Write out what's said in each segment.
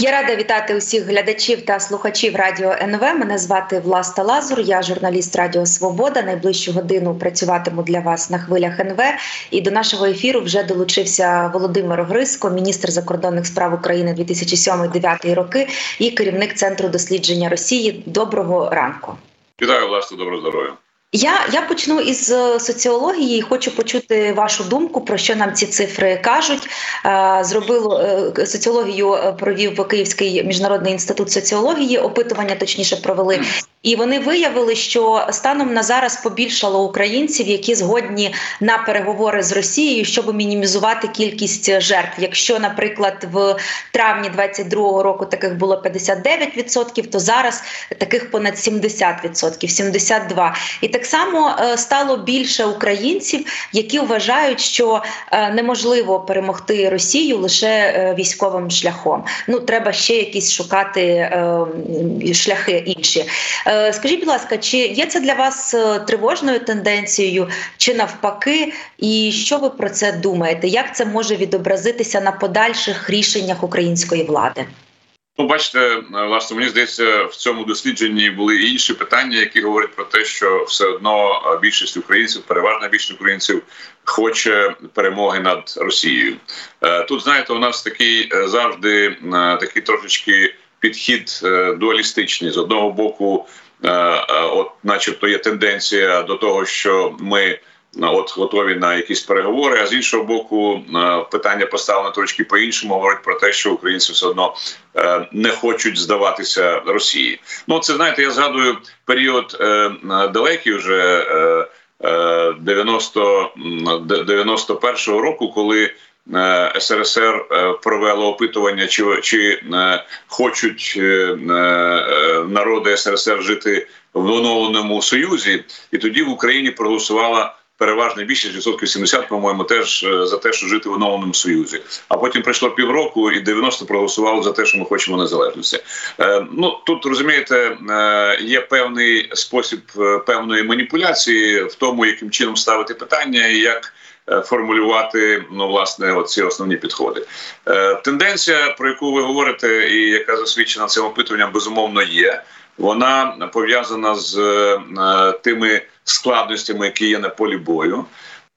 Я рада вітати усіх глядачів та слухачів радіо НВ. Мене звати Власта Лазур. Я журналіст Радіо Свобода. Найближчу годину працюватиму для вас на хвилях НВ. І до нашого ефіру вже долучився Володимир Огриско, міністр закордонних справ України 2007-2009 роки і керівник центру дослідження Росії. Доброго ранку. Вітаю Власне, доброго здоров'я. Я я почну із е, соціології і хочу почути вашу думку про що нам ці цифри кажуть. Е, зробило е, соціологію провів Київський міжнародний інститут соціології. Опитування точніше провели і вони виявили, що станом на зараз побільшало українців, які згодні на переговори з Росією, щоб мінімізувати кількість жертв. Якщо, наприклад, в травні 22-го року таких було 59%, то зараз таких понад 70%, 72%. І так само е, стало більше українців, які вважають, що е, неможливо перемогти Росію лише е, військовим шляхом. Ну треба ще якісь шукати шляхи інші. Е, скажіть, будь ласка, чи є це для вас е, тривожною тенденцією, чи навпаки, і що ви про це думаєте? Як це може відобразитися на подальших рішеннях української влади? Ну, бачите, власне, мені здається, в цьому дослідженні були інші питання, які говорять про те, що все одно більшість українців, переважна більшість українців, хоче перемоги над Росією. Е, тут знаєте, у нас такий завжди такий трошечки підхід дуалістичний з одного боку. Е, е, от, начебто, є тенденція до того, що ми е, от готові на якісь переговори. А з іншого боку, питання поставлено трошки по іншому. Говорить про те, що українці все одно не хочуть здаватися Росії. Ну це знаєте, я згадую період далекий вже 90 91-го року, коли СРСР е, провело опитування, чи чи е, хочуть народи СРСР жити в оновленому союзі, і тоді в Україні проголосувала переважна більшість відсотків 70, по-моєму, теж за те, що жити в оновленому союзі. А потім пройшло півроку, і 90 проголосували за те, що ми хочемо незалежності. Ну тут розумієте, є певний спосіб певної маніпуляції в тому, яким чином ставити питання і як. Е, формулювати ну власне оці основні підходи. Е, тенденція, про яку ви говорите, і яка засвідчена цим опитуванням, безумовно є. Вона пов'язана з е, тими складностями, які є на полі бою.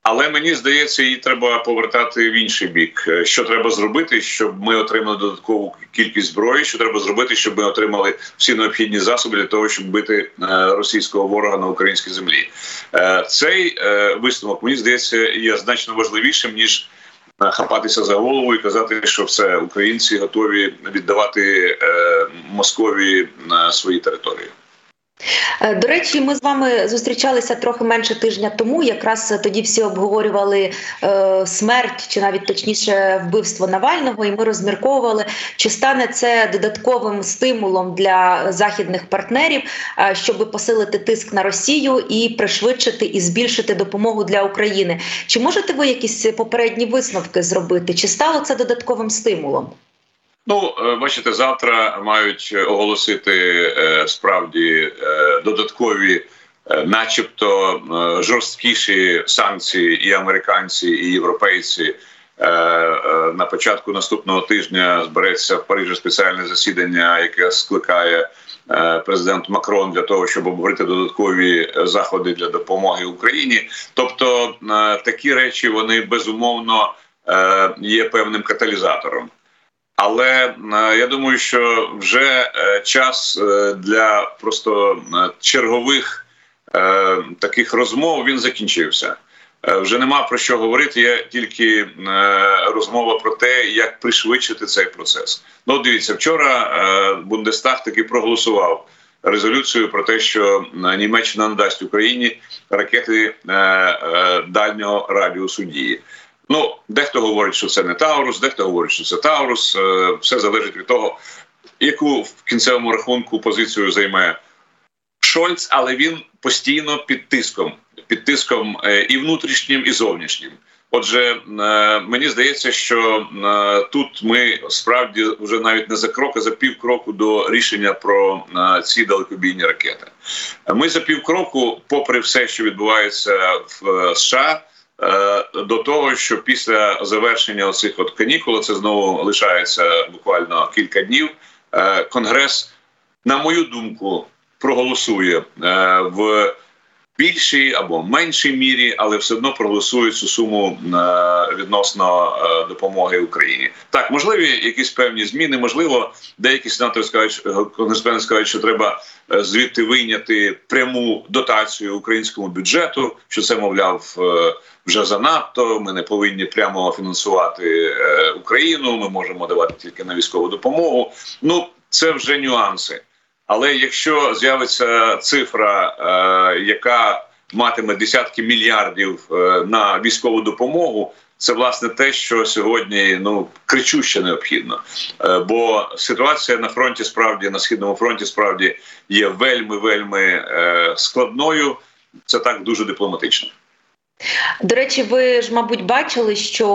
Але мені здається, її треба повертати в інший бік. Е, що треба зробити, щоб ми отримали додаткову кількість зброї? Що треба зробити, щоб ми отримали всі необхідні засоби для того, щоб бити е, російського ворога на українській землі? Е, цей висновок мені здається є значно важливішим ніж хапатися за голову і казати, що все українці готові віддавати Москові свої території. Е, до речі, ми з вами зустрічалися трохи менше тижня тому. Якраз тоді всі обговорювали е, смерть чи навіть точніше вбивство Навального, і ми розмірковували, чи стане це додатковим стимулом для західних партнерів, е, щоб посилити тиск на Росію і пришвидшити і збільшити допомогу для України. Чи можете ви якісь попередні висновки зробити? Чи стало це додатковим стимулом? Ну, е, бачите, завтра мають оголосити е, справді е, додаткові, начебто, жорсткіші санкції і американці, і європейці. На початку наступного тижня збереться в Парижі спеціальне засідання, яке скликає президент Макрон для того, щоб обговорити додаткові заходи для допомоги Україні. Тобто такі речі вони безумовно є певним каталізатором. Але е, я думаю, що вже е, час е, для просто чергових таких розмов він закінчився. Вже нема про що говорити. Є тільки розмова про те, як пришвидшити цей процес. Ну, дивіться, вчора Бундестаг таки проголосував резолюцію про те, що Німеччина надасть Україні ракети дальнього радіусу дії. Ну, дехто говорить, що це не Таурус, дехто говорить, що це Таурус. Е, все залежить від того, яку в кінцевому рахунку позицію займе Шольц, але він постійно під тиском, під тиском е, і внутрішнім, і зовнішнім. Отже, е, мені здається, що тут ми справді вже навіть не за крок, а за півкроку до рішення про ці далекобійні ракети. Ми за півкроку, попри все, що відбувається в США до того, що після завершення оцих от канікул, це знову лишається буквально кілька днів. Конгрес, на мою думку, проголосує в більшій або меншій мірі, але все одно проголосують цю суму е, відносно е, допомоги Україні. Так, можливі якісь певні зміни. Можливо, деякі сенатори скажуть, е, конгресмени скажуть, що треба звідти вийняти пряму дотацію українському бюджету. Що це мовляв вже занадто. Ми не повинні прямо фінансувати Україну. Ми можемо давати тільки на військову допомогу. Ну це вже нюанси. Але якщо з'явиться цифра, е, яка матиме десятки мільярдів е, на військову допомогу, це власне те, що сьогодні ну кричуще необхідно. Е, бо ситуація на фронті справді на східному фронті справді є вельми вельми складною. Це так дуже дипломатично. До речі, ви ж, мабуть, бачили, що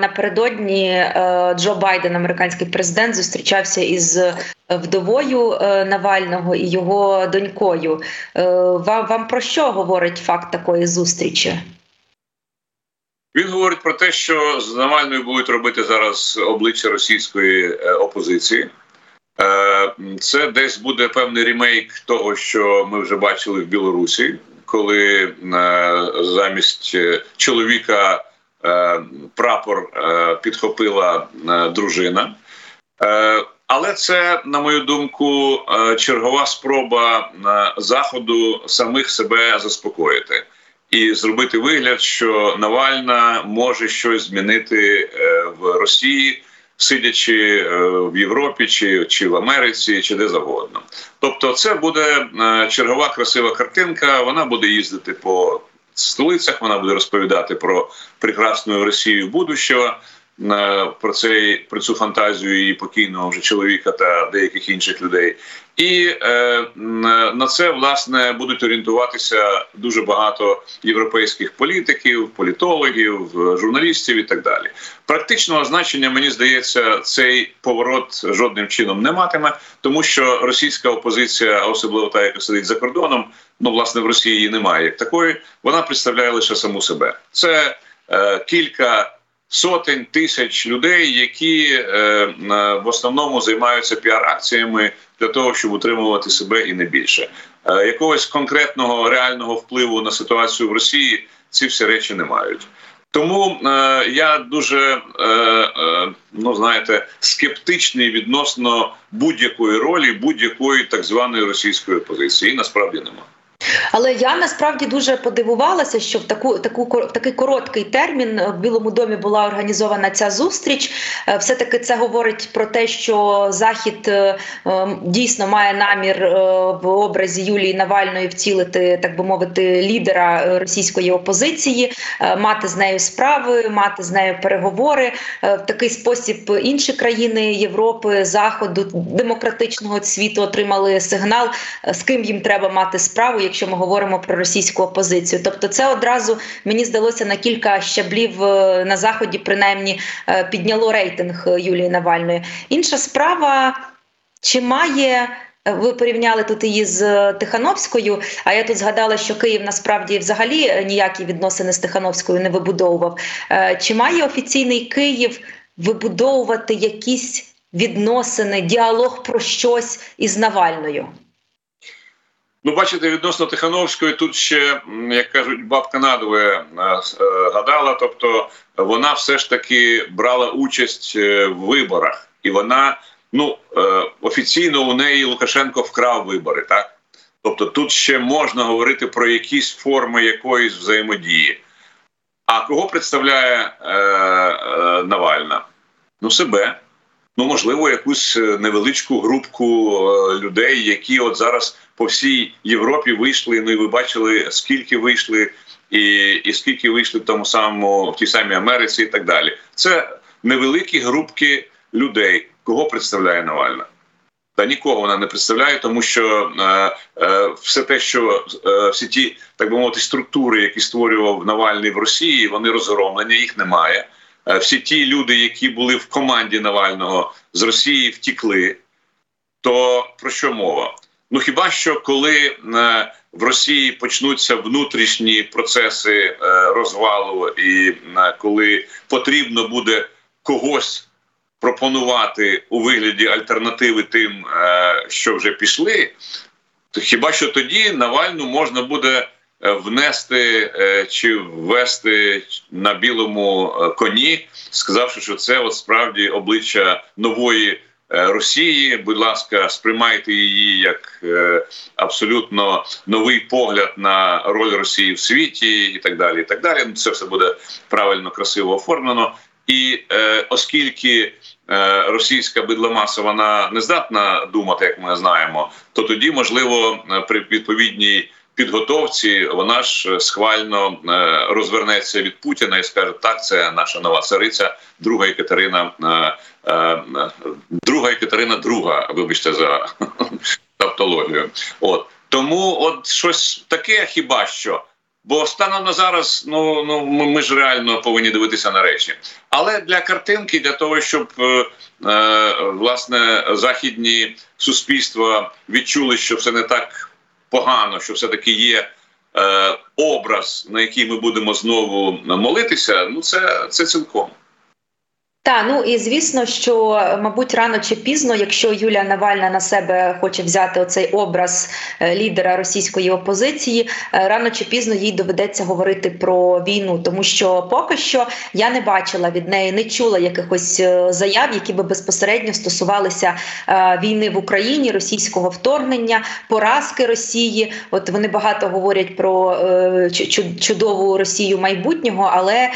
напередодні е, Джо Байден, американський президент, зустрічався із вдовою е, Навального і його донькою. Е, вам, вам про що говорить факт такої зустрічі? Він говорить про те, що з Навальною будуть робити зараз обличчя російської опозиції. Це десь буде певний ремейк того, що ми вже бачили в Білорусі коли е, замість е, чоловіка е, прапор підхопила дружина. Але це, на мою думку, чергова спроба заходу самих себе заспокоїти і зробити вигляд, що Навальна може щось змінити в Росії сидячи е, в Європі, чи чи в Америці, чи де завгодно. Тобто, це буде е, чергова красива картинка. Вона буде їздити по столицях. Вона буде розповідати про прекрасну Росію будущого. Е, про цей про цю фантазію її покійного вже чоловіка та деяких інших людей, і е, на це власне будуть орієнтуватися дуже багато європейських політиків, політологів, журналістів і так далі. Практичного значення мені здається, цей поворот жодним чином не матиме, тому що російська опозиція, особливо та, яка сидить за кордоном, ну власне в Росії її немає як такої. Вона представляє лише саму себе. Це е, кілька сотень тисяч людей, які е, в основному займаються піар-акціями для того, щоб утримувати себе і не більше. Е, якогось конкретного реального впливу на ситуацію в Росії ці всі речі не мають. Тому е, я дуже е, е, ну знаєте скептичний відносно будь-якої ролі будь-якої так званої російської опозиції. Насправді немає. Але я насправді дуже подивувалася, що в таку таку в такий короткий термін в Білому домі була організована ця зустріч. Е, Все таки це говорить про те, що Захід е, е, дійсно має намір в образі Юлії Навальної втілити, так би мовити, лідера російської опозиції, мати з нею справи, мати з нею переговори в такий спосіб. Інші країни Європи, Заходу, демократичного світу отримали сигнал, з ким їм треба мати справу якщо ми говоримо про російську опозицію. Тобто, це одразу мені здалося на кілька щаблів е, на заході, принаймні е, підняло рейтинг е, Юлії Навальної. Інша справа чи має. Ви порівняли тут її з Тихановською. А я тут згадала, що Київ насправді взагалі ніякі відносини з Тихановською не вибудовував. Чи має офіційний Київ вибудовувати якісь відносини, діалог про щось із Навальною? Ну, бачите, відносно Тихановської, тут ще як кажуть, бабка надвоє е, е, гадала. Тобто вона все ж таки брала участь е, в виборах, і вона ну офіційно у неї Лукашенко вкрав вибори. Так, тобто, тут ще можна говорити про якісь форми якоїсь взаємодії. А кого представляє е, е, Навальна? Ну, себе. Ну, можливо, якусь невеличку групку людей, які от зараз по всій Європі вийшли. Ну і ви бачили, скільки вийшли, і і скільки вийшли в тому самому в тій самій Америці, і так далі. Це невеликі групки людей, кого представляє Навальна. Та нікого вона не представляє, тому що е, е, все те, що е, всі ті, так би мовити, структури, які створював Навальний в Росії, вони розгромлені, їх немає. Е, всі ті люди, які були в команді Навального з Росії, втікли. То про що мова? Ну хіба що коли е, в Росії почнуться внутрішні процеси розвалу, і коли потрібно буде когось пропонувати у вигляді альтернативи тим, що вже пішли, то хіба що тоді Навальну можна буде внести чи ввести на білому коні, сказавши, що це от справді обличчя нової. Е, Росії. Будь ласка, сприймайте її як е, абсолютно новий погляд на роль Росії в світі, і так далі. І так далі. Ну, це все буде правильно, красиво оформлено. І е, оскільки е, російська бидломаса вона не здатна думати, як ми знаємо, то тоді можливо е, при відповідній підготовці вона ж схвально е, розвернеться від Путіна і скаже: так, це наша нова цариця, друга Екатерина, друга Екатерина, друга, вибачте, за тавтологію. От тому, от щось таке, хіба що. Бо станом на зараз, ну ну ми ж реально повинні дивитися на речі. Але для картинки, для того, щоб е, власне західні суспільства відчули, що все не так погано, що все таки є е, образ, на який ми будемо знову молитися. Ну це, це цілком. Та ну і звісно, що мабуть рано чи пізно, якщо Юлія Навальна на себе хоче взяти оцей образ е, лідера російської опозиції, е, рано чи пізно їй доведеться говорити про війну, тому що поки що я не бачила від неї, не чула якихось е, заяв, які би безпосередньо стосувалися війни в Україні, російського вторгнення, поразки Росії. От вони багато говорять про чудову Росію майбутнього, але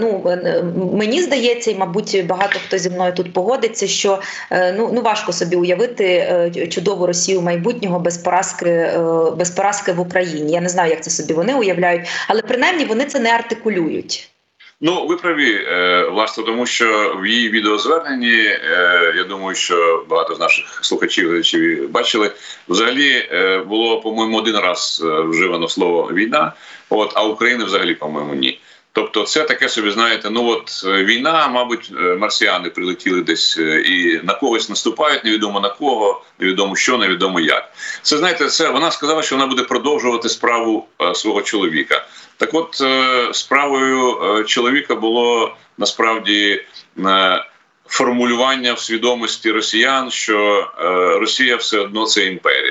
ну мені здається, і мабуть мабуть, багато хто зі мною тут погодиться, що е, ну ну важко собі уявити е, чудову Росію майбутнього без поразки е, без поразки в Україні. Я не знаю, як це собі вони уявляють, але принаймні вони це не артикулюють. Ну, ви праві, власне, тому що в її відеозверненні, я думаю, що багато з наших слухачів глядачів бачили. Взагалі було, по-моєму, один раз вживано слово війна, от а України взагалі, по-моєму, ні. Тобто, це таке собі, знаєте, ну от е, війна, мабуть, е, марсіани прилетіли десь е, і на когось наступають, невідомо на кого, невідомо що, невідомо як. Це знаєте, це вона сказала, що вона буде продовжувати справу свого чоловіка. Так, от справою чоловіка було насправді формулювання в свідомості росіян, що Росія все одно це імперія.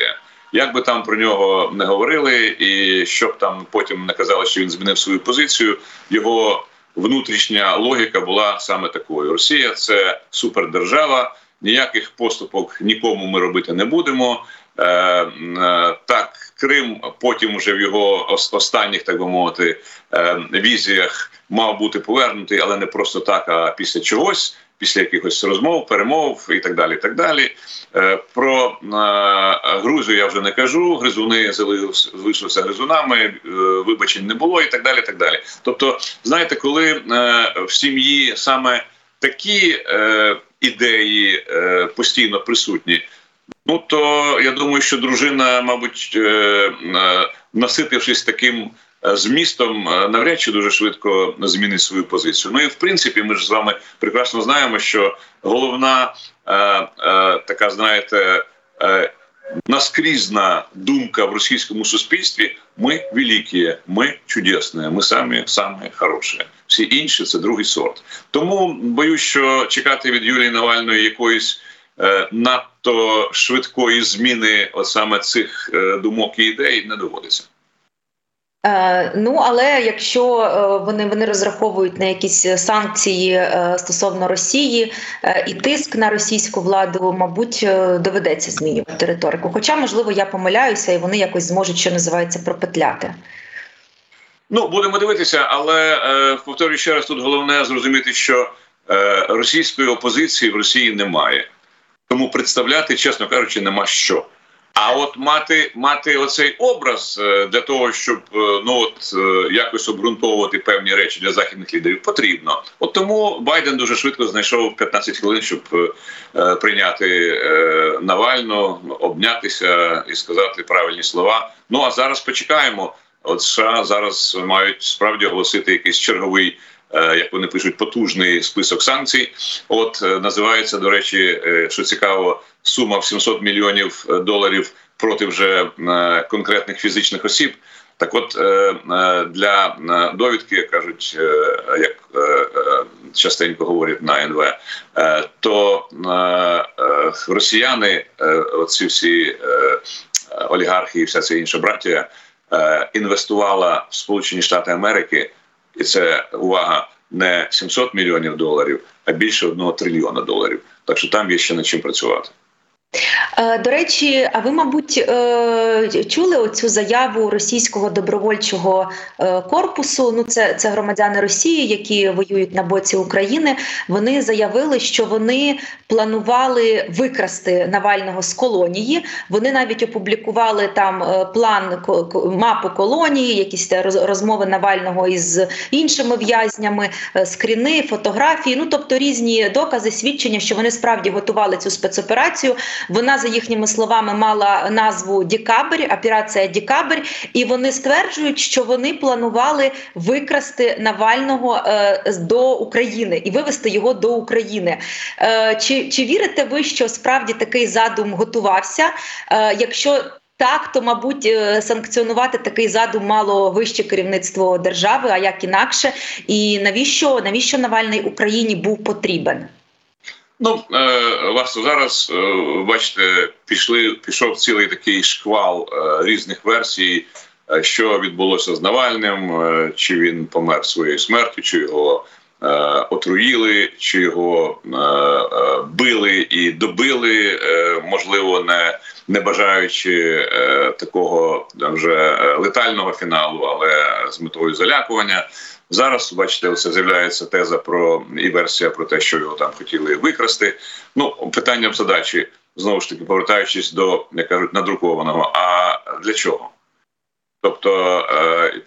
Як би там про нього не говорили, і щоб там потім не казали, що він змінив свою позицію, його внутрішня логіка була саме такою: Росія це супердержава, ніяких поступок нікому ми робити не будемо. Е, е, так, Крим потім уже в його останніх, так би мовити, е, візіях мав бути повернутий, але не просто так, а після чогось після якихось розмов, перемов і так далі. І так далі. Е, про е, Грузію я вже не кажу. Гризуни залишилися гризунами, е, вибачень не було, і так далі. І так далі. Тобто, знаєте, коли в сім'ї саме такі ідеї постійно присутні. Ну то я думаю, що дружина, мабуть, наситившись таким Е, змістом е, навряд чи дуже швидко змінить свою позицію. Ну і в принципі, ми ж з вами прекрасно знаємо, що головна е, е, така, знаєте, е, наскрізна думка в російському суспільстві: ми великі, ми чудесні, ми самі самі хороші. Всі інші це другий сорт. Тому боюсь, що чекати від Юлії Навальної якоїсь. Надто швидкої зміни, от саме цих думок і ідей, не доводиться. Е, ну але якщо е, вони вони розраховують на якісь санкції е, стосовно Росії і тиск на російську владу, мабуть, доведеться змінювати риторику. Хоча, можливо, я помиляюся, і вони якось зможуть, що називається, пропетляти. Ну будемо дивитися, але повторюю ще раз тут головне зрозуміти, що російської опозиції в Росії немає, тому представляти, чесно кажучи, нема що. А от мати мати оцей образ е, для того, щоб е, ну от е, якось обґрунтовувати певні речі для західних лідерів, потрібно. От тому Байден дуже швидко знайшов 15 хвилин, щоб прийняти Навальну, обнятися і сказати правильні слова. Ну а зараз почекаємо. От США зараз мають справді оголосити якийсь черговий. Як вони пишуть, потужний список санкцій, от називається до речі, що цікаво, сума в 700 мільйонів доларів проти вже конкретних фізичних осіб. Так, от для довідки, як кажуть, як частенько говорять на НВ, то росіяни, оці всі олігархи і вся ця інша братія, інвестувала в Сполучені Штати Америки, і це увага не 700 мільйонів доларів, а більше одного трильйона доларів. Так що там є ще над чим працювати. Е, до речі, а ви, мабуть, е, чули оцю заяву російського добровольчого е, корпусу? Ну, це це громадяни Росії, які воюють на боці України. Вони заявили, що вони планували викрасти Навального з колонії. Вони навіть опублікували там план мапу колонії, якісь розмови Навального із іншими в'язнями, скріни, фотографії. Ну тобто різні докази, свідчення, що вони справді готували цю спецоперацію. Вона за їхніми словами мала назву Дікабрь, операція Дікабрь, і вони стверджують, що вони планували викрасти Навального е, до України і вивести його до України. Е, чи, чи вірите ви, що справді такий задум готувався? Е, якщо так, то мабуть санкціонувати такий задум мало вище керівництво держави, а як інакше, і навіщо навіщо Навальний Україні був потрібен? Ну е, власне зараз е, бачите, пішли пішов цілий такий шквал е, різних версій, що відбулося з Навальним, чи він помер своєю смертю, чи його отруїли, чи його били і добили, можливо, не не бажаючи такого вже летального фіналу, але з метою залякування. Зараз бачите, це з'являється теза про і версія про те, що його там хотіли викрасти. Ну питання в задачі знову ж таки повертаючись до як кажуть надрукованого. А для чого? Тобто е,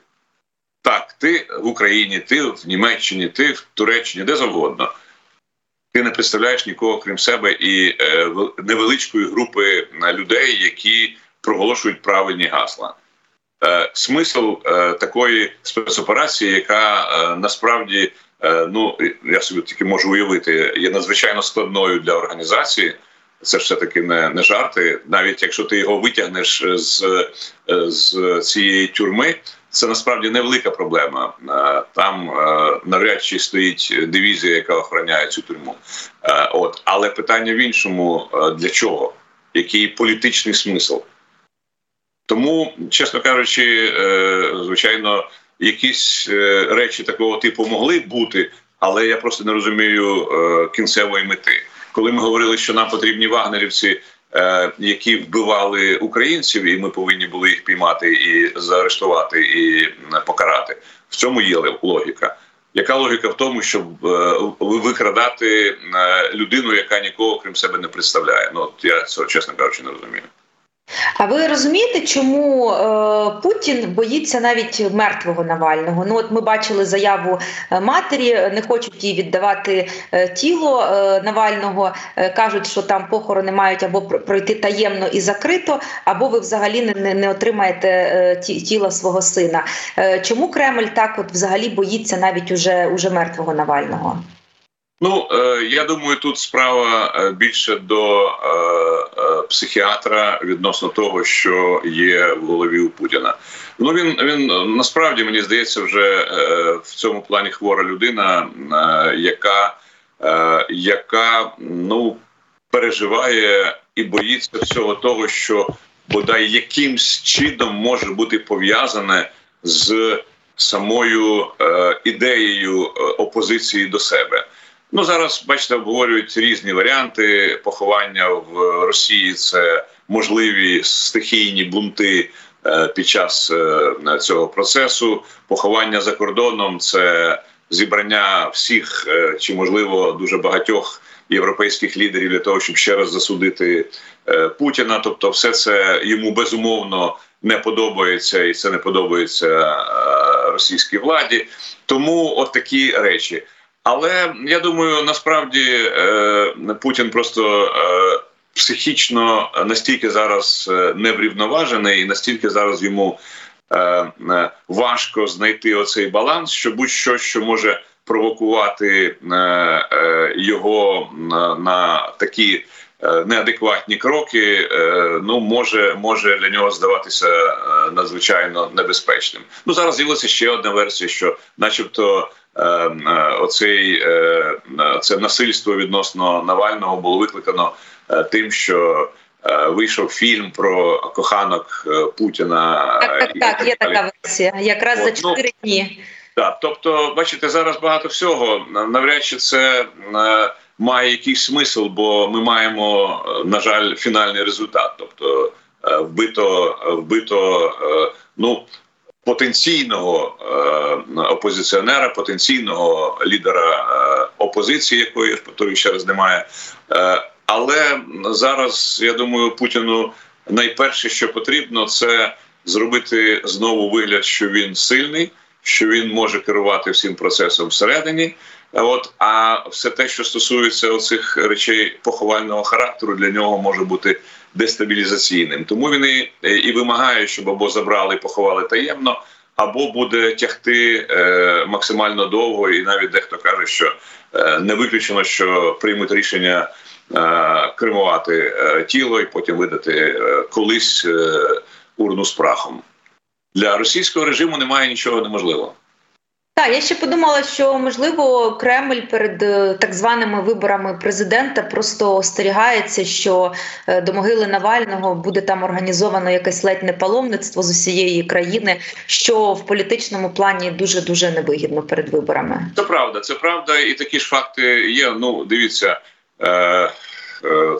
так, ти в Україні, ти в Німеччині, ти в Туреччині, де завгодно. Ти не представляєш нікого крім себе і е, невеличкої групи людей, які проголошують правильні гасла. Е, смисл е, такої спецоперації, яка е, насправді ну я собі тільки можу уявити, є надзвичайно складною для організації. Це все таки не не жарти. Навіть якщо ти його витягнеш з з цієї тюрми, це насправді невелика проблема. Там навряд чи стоїть дивізія, яка охороняє цю тюрму. От але питання в іншому: для чого? Який політичний смисл? Тому, чесно кажучи, е, звичайно, якісь е, речі такого типу могли бути, але я просто не розумію е, кінцевої мети. Коли ми говорили, що нам потрібні вагнерівці, які вбивали українців, і ми повинні були їх піймати і заарештувати і покарати. В цьому є логіка. Яка логіка в тому, щоб викрадати людину, яка нікого крім себе не представляє? Ну от я цього чесно кажучи, не розумію. А ви розумієте, чому е, Путін боїться навіть мертвого Навального? Ну от ми бачили заяву е, матері, не хочуть їй віддавати е, тіло е, Навального. Е, кажуть, що там похорони мають або пройти таємно і закрито, або ви взагалі не не отримаєте е, ті, тіла свого сина. Е, чому Кремль так от взагалі боїться навіть уже, уже мертвого Навального? Ну е, я думаю, тут справа е, більше до е, психіатра відносно того, що є в голові у Путіна. Ну він він насправді мені здається, вже в цьому плані хвора людина, яка яка ну переживає і боїться всього того, що бодай якимсь чином може бути пов'язане з самою ідеєю опозиції до себе. Ну зараз бачите, обговорюють різні варіанти поховання в Росії. Це можливі стихійні бунти е, під час е, цього процесу. Поховання за кордоном це зібрання всіх е, чи можливо дуже багатьох європейських лідерів для того, щоб ще раз засудити Путіна. Тобто, все це йому безумовно не подобається, і це не подобається російській владі. Тому от такі речі. Але я думаю, насправді е, Путін просто е, психічно настільки зараз е, неврівноважений, і настільки зараз йому важко знайти оцей баланс, що будь-що що може провокувати його на такі неадекватні кроки, ну може може для нього здаватися надзвичайно небезпечним. Ну зараз з'явилася ще одна версія, що, начебто. Оцей це насильство відносно Навального було викликано тим, що вийшов фільм про коханок Путіна. Так, так, так, є така версія. Якраз От, за ну, чотири ну, дні. Так, тобто, бачите, зараз багато всього. Навряд чи це е, має якийсь смисл, бо ми маємо, е, на жаль, фінальний результат. Тобто, е, вбито, вбито ну. Потенційного опозиціонера, потенційного лідера опозиції, якої повторюю, ще раз немає. Але зараз я думаю, Путіну найперше, що потрібно, це зробити знову вигляд, що він сильний що він може керувати всім процесом всередині. От а все те, що стосується оцих речей поховального характеру, для нього може бути дестабілізаційним. Тому він і, і вимагає, щоб або забрали, і поховали таємно, або буде тягти е, максимально довго, і навіть дехто каже, що е, не виключено, що приймуть рішення е, кремувати е, тіло і потім видати е, колись е, урну з прахом для російського режиму немає нічого неможливого. Так, я ще подумала, що можливо Кремль перед е, так званими виборами президента просто остерігається, що е, до могили Навального буде там організовано якесь ледь паломництво з усієї країни, що в політичному плані дуже дуже невигідно перед виборами. Це правда, це правда, і такі ж факти є. Ну, дивіться, е,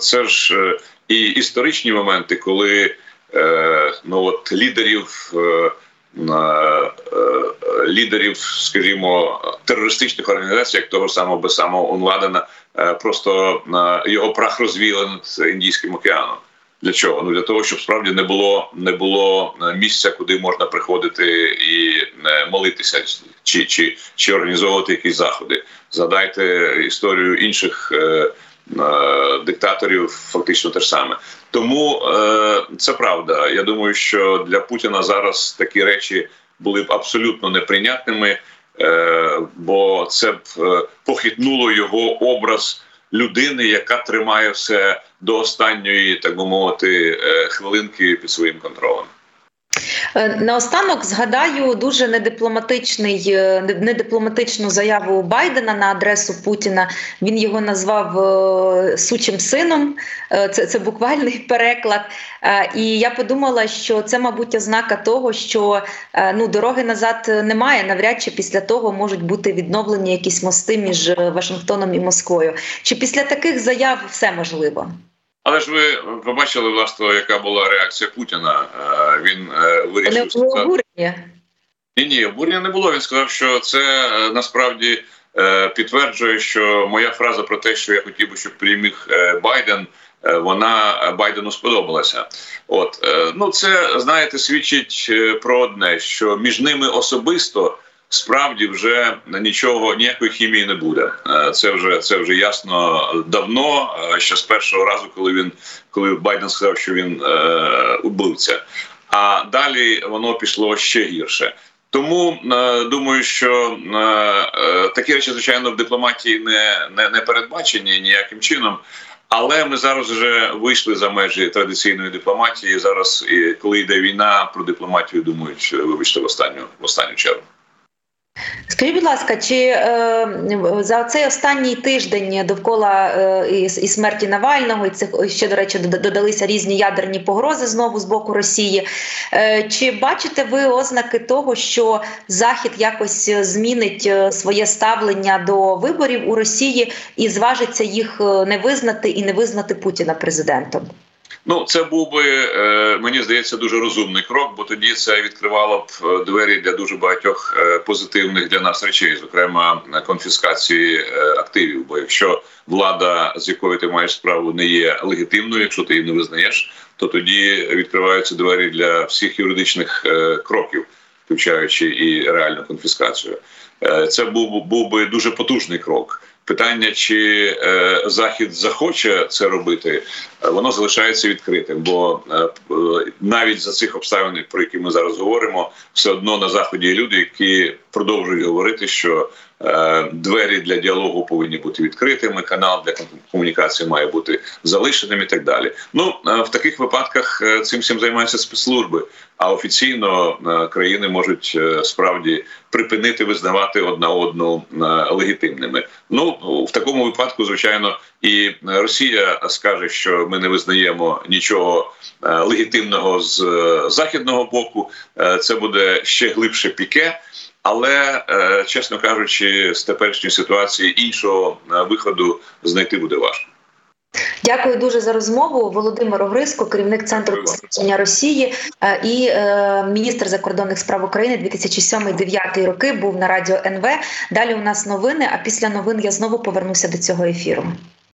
це ж і історичні моменти, коли. Ну от лідерів. Е, е, лідерів, скажімо, терористичних організацій, як того самого би самого Унладена, просто його прах розвіяли над індійським океаном. Для чого? Ну для того, щоб справді не було не було місця, куди можна приходити і молитися, чи чи, чи організовувати якісь заходи. Згадайте історію інших Е, диктаторів фактично те ж саме. Тому е, це правда. Я думаю, що для Путіна зараз такі речі були б абсолютно неприйнятними, е, бо це б похитнуло його образ людини, яка тримає все до останньої, так би мовити, хвилинки під своїм контролем. Е, наостанок згадаю дуже недипломатичний е, недипломатичну заяву Байдена на адресу Путіна. Він його назвав е, сучим сином. Це це буквальний переклад. І я подумала, що це, мабуть, ознака того, що ну дороги назад немає. Навряд чи після того можуть бути відновлені якісь мости між Вашингтоном і Москвою. Чи після таких заяв все можливо? Але ж ви побачили власне, яка була реакція Путіна. Е, він е, вирішив обурення. Ні, ні, обурення не було. Він сказав, що це е, насправді підтверджує, що моя фраза про те, що я хотів би, щоб переміг Байден. Вона Байдену сподобалася. От ну це знаєте, свідчить про одне, що між ними особисто справді вже нічого ніякої хімії не буде. Е, це вже це вже ясно давно. Е, ще з першого разу, коли він коли Байден сказав, що він е, убивця. А далі воно пішло ще гірше. Тому е, думаю, що е, такі речі, звичайно, в дипломатії не, не не, передбачені ніяким чином. Але ми зараз вже вийшли за межі традиційної дипломатії. Зараз, коли йде війна, про дипломатію думають, вибачте, в останню в останню чергу. Скажіть, будь ласка, чи е, за цей останній тиждень довкола е, і, і смерті Навального, і це ще до речі, додалися різні ядерні погрози знову з боку Росії? Е, чи бачите ви ознаки того, що Захід якось змінить е, своє ставлення до виборів у Росії і зважиться їх е, не визнати і не визнати Путіна президентом? Ну, це був би е, мені здається дуже розумний крок, бо тоді це відкривало б е, двері для дуже багатьох е, позитивних для нас речей, зокрема конфіскації активів. Бо якщо влада, з якою ти маєш справу, не є легітимною, якщо ти її не визнаєш, то тоді відкриваються двері для всіх юридичних кроків, включаючи і реальну конфіскацію. Це був був би дуже потужний крок. Питання, чи е, захід захоче це робити, е, воно залишається відкритим. Бо е, навіть за цих обставин, про які ми зараз говоримо, все одно на заході є люди, які продовжують говорити, що е, двері для діалогу повинні бути відкритими. Канал для комунікації має бути залишеним і так далі. Ну е, в таких випадках е, цим всім займаються спецслужби. А офіційно е, країни можуть е, справді припинити визнавати одна одну е, легітимними. Ну в такому випадку, звичайно, і Росія скаже, що ми не визнаємо нічого легітимного з західного боку. Це буде ще глибше піке. Але чесно кажучи, з теперішньої ситуації іншого виходу знайти буде важко. Дякую дуже за розмову. Володимир Огриско, керівник центру дослідження Росії е, і е, міністр закордонних справ України 2007-2009 роки був на радіо НВ. Далі у нас новини. А після новин я знову повернуся до цього ефіру.